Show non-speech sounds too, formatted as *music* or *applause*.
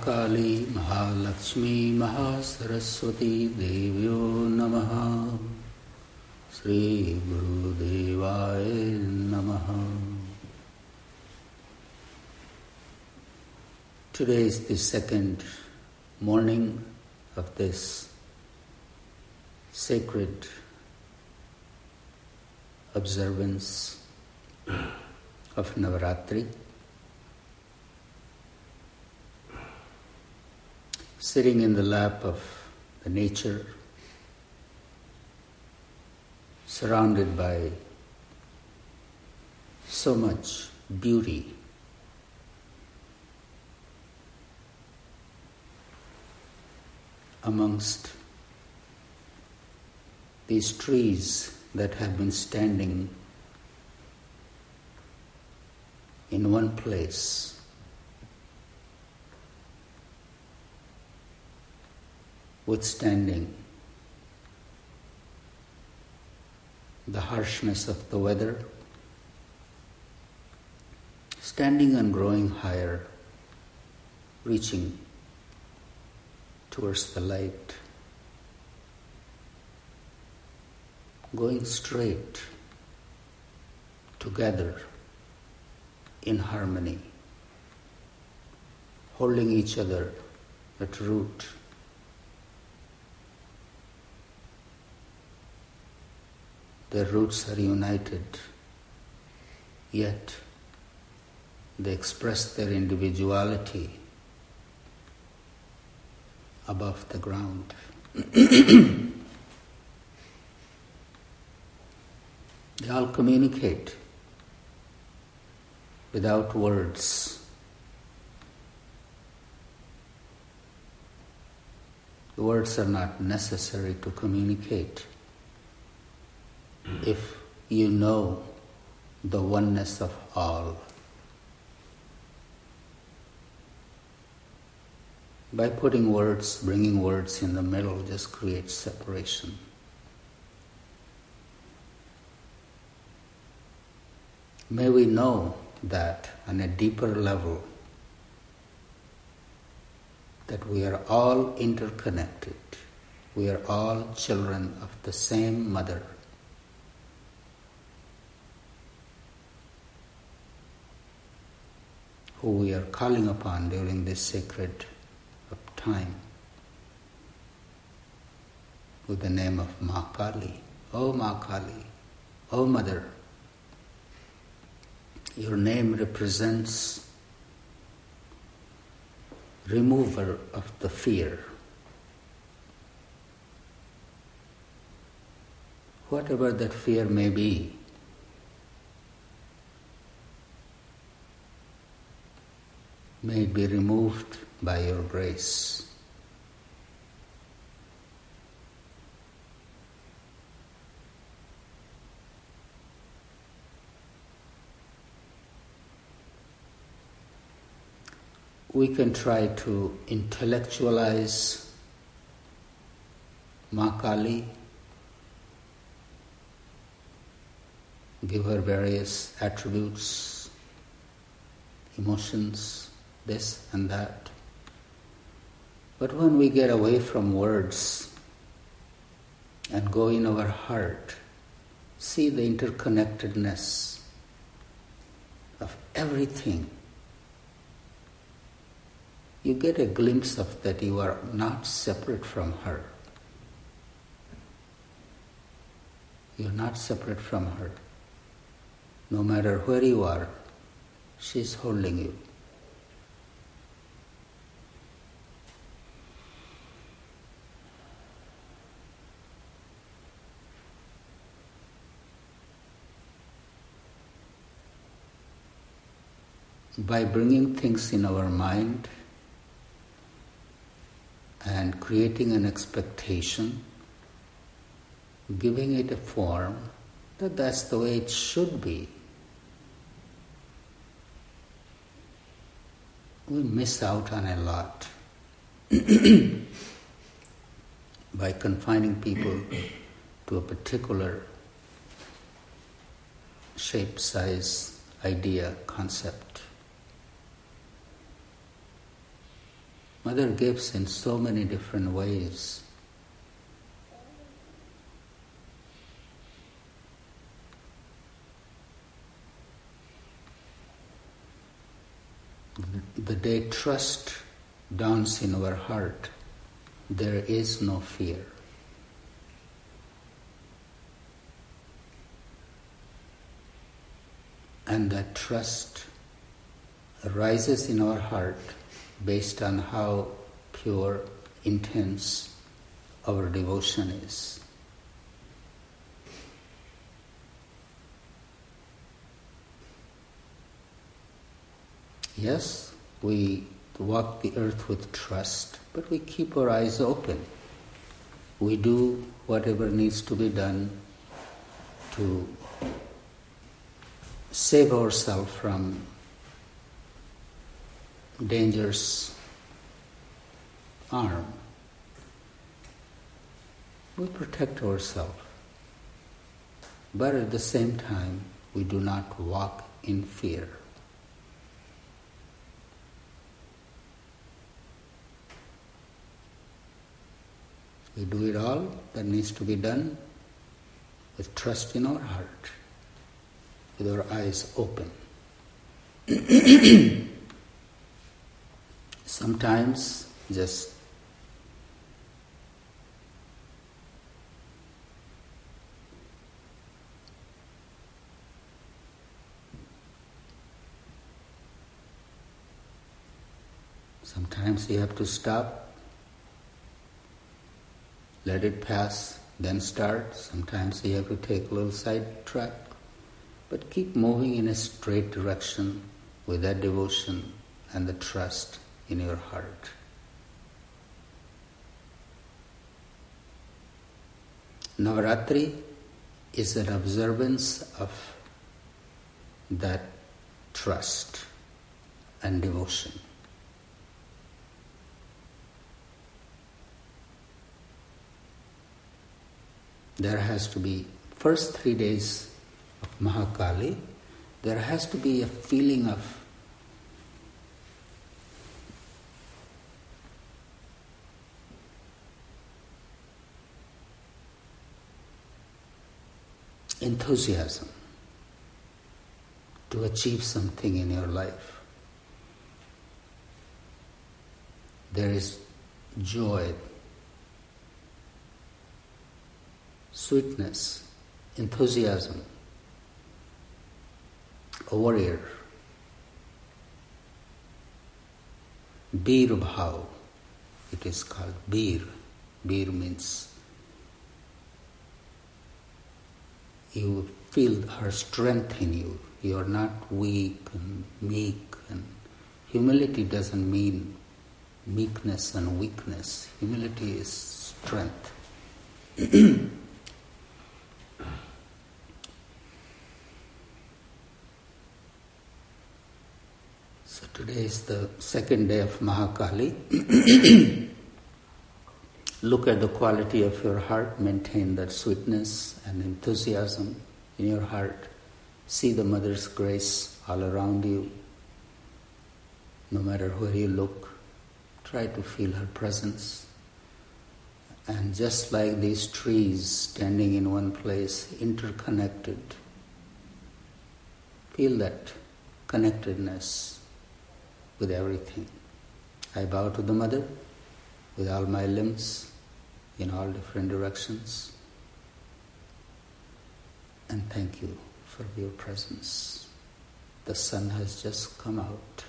महाकाली महालक्ष्मी महासरस्वती देव्यो नम। श्री गुरुदेवाय नम। Today is the second morning of this secret observance of Navratri sitting in the lap of the nature, surrounded by so much beauty. Amongst these trees that have been standing in one place withstanding the harshness of the weather, standing and growing higher, reaching towards the light, going straight together in harmony, holding each other at root. Their roots are united, yet they express their individuality above the ground. they all communicate without words. The words are not necessary to communicate if you know the oneness of all. By putting words, bringing words in the middle just creates separation. May we know that on a deeper level, that we are all interconnected. We are all children of the same mother. Who we are calling upon during this sacred time with the name of Ma Kali. Oh Ma Kali, oh Mother, your name represents remover of the fear. Whatever that fear may be, may be removed by your grace. We can try to intellectualize Makali, give her various attributes, emotions, this and that. But when we get away from words and go in our heart, see the interconnectedness of everything, you get a glimpse of that you are not separate from her. You're not separate from her. No matter where you are, she's holding you. By bringing things in our mind and creating an expectation, giving it a form that that's the way it should be. We miss out on a lot *clears throat* by confining people to a particular shape, size, idea, concept. Mother gives in so many different ways. The day trust dawns in our heart, there is no fear. And that trust arises in our heart based on how pure, intense our devotion is. Yes, we walk the earth with trust, but we keep our eyes open. We do whatever needs to be done to save ourselves from dangerous arm, We protect ourselves, but at the same time, we do not walk in fear. We do it all that needs to be done with trust in our heart, with our eyes open. *clears throat* Sometimes just Sometimes you have to stop let it pass, then start. Sometimes you have to take a little side track. But keep moving in a straight direction with that devotion and the trust in your heart. Navaratri is an observance of that trust and devotion. there has to be first three days of Mahakali, there has to be a feeling of enthusiasm to achieve something in your life. There is joy, sweetness, enthusiasm, a warrior. Bir bhav, it is called bir. Bir means you feel her strength in you. You are not weak and meek, and humility doesn't mean meekness and weakness. Humility is strength. *clears throat* So today is the second day of Mahakali. *clears throat* Look at the quality of your heart, maintain that sweetness and enthusiasm in your heart. See the Mother's grace all around you. No matter where you look, try to feel her presence. And just like these trees standing in one place, interconnected, feel that connectedness with everything. I bow to the Mother with all my limbs in all different directions. And thank you for your presence. The sun has just come out.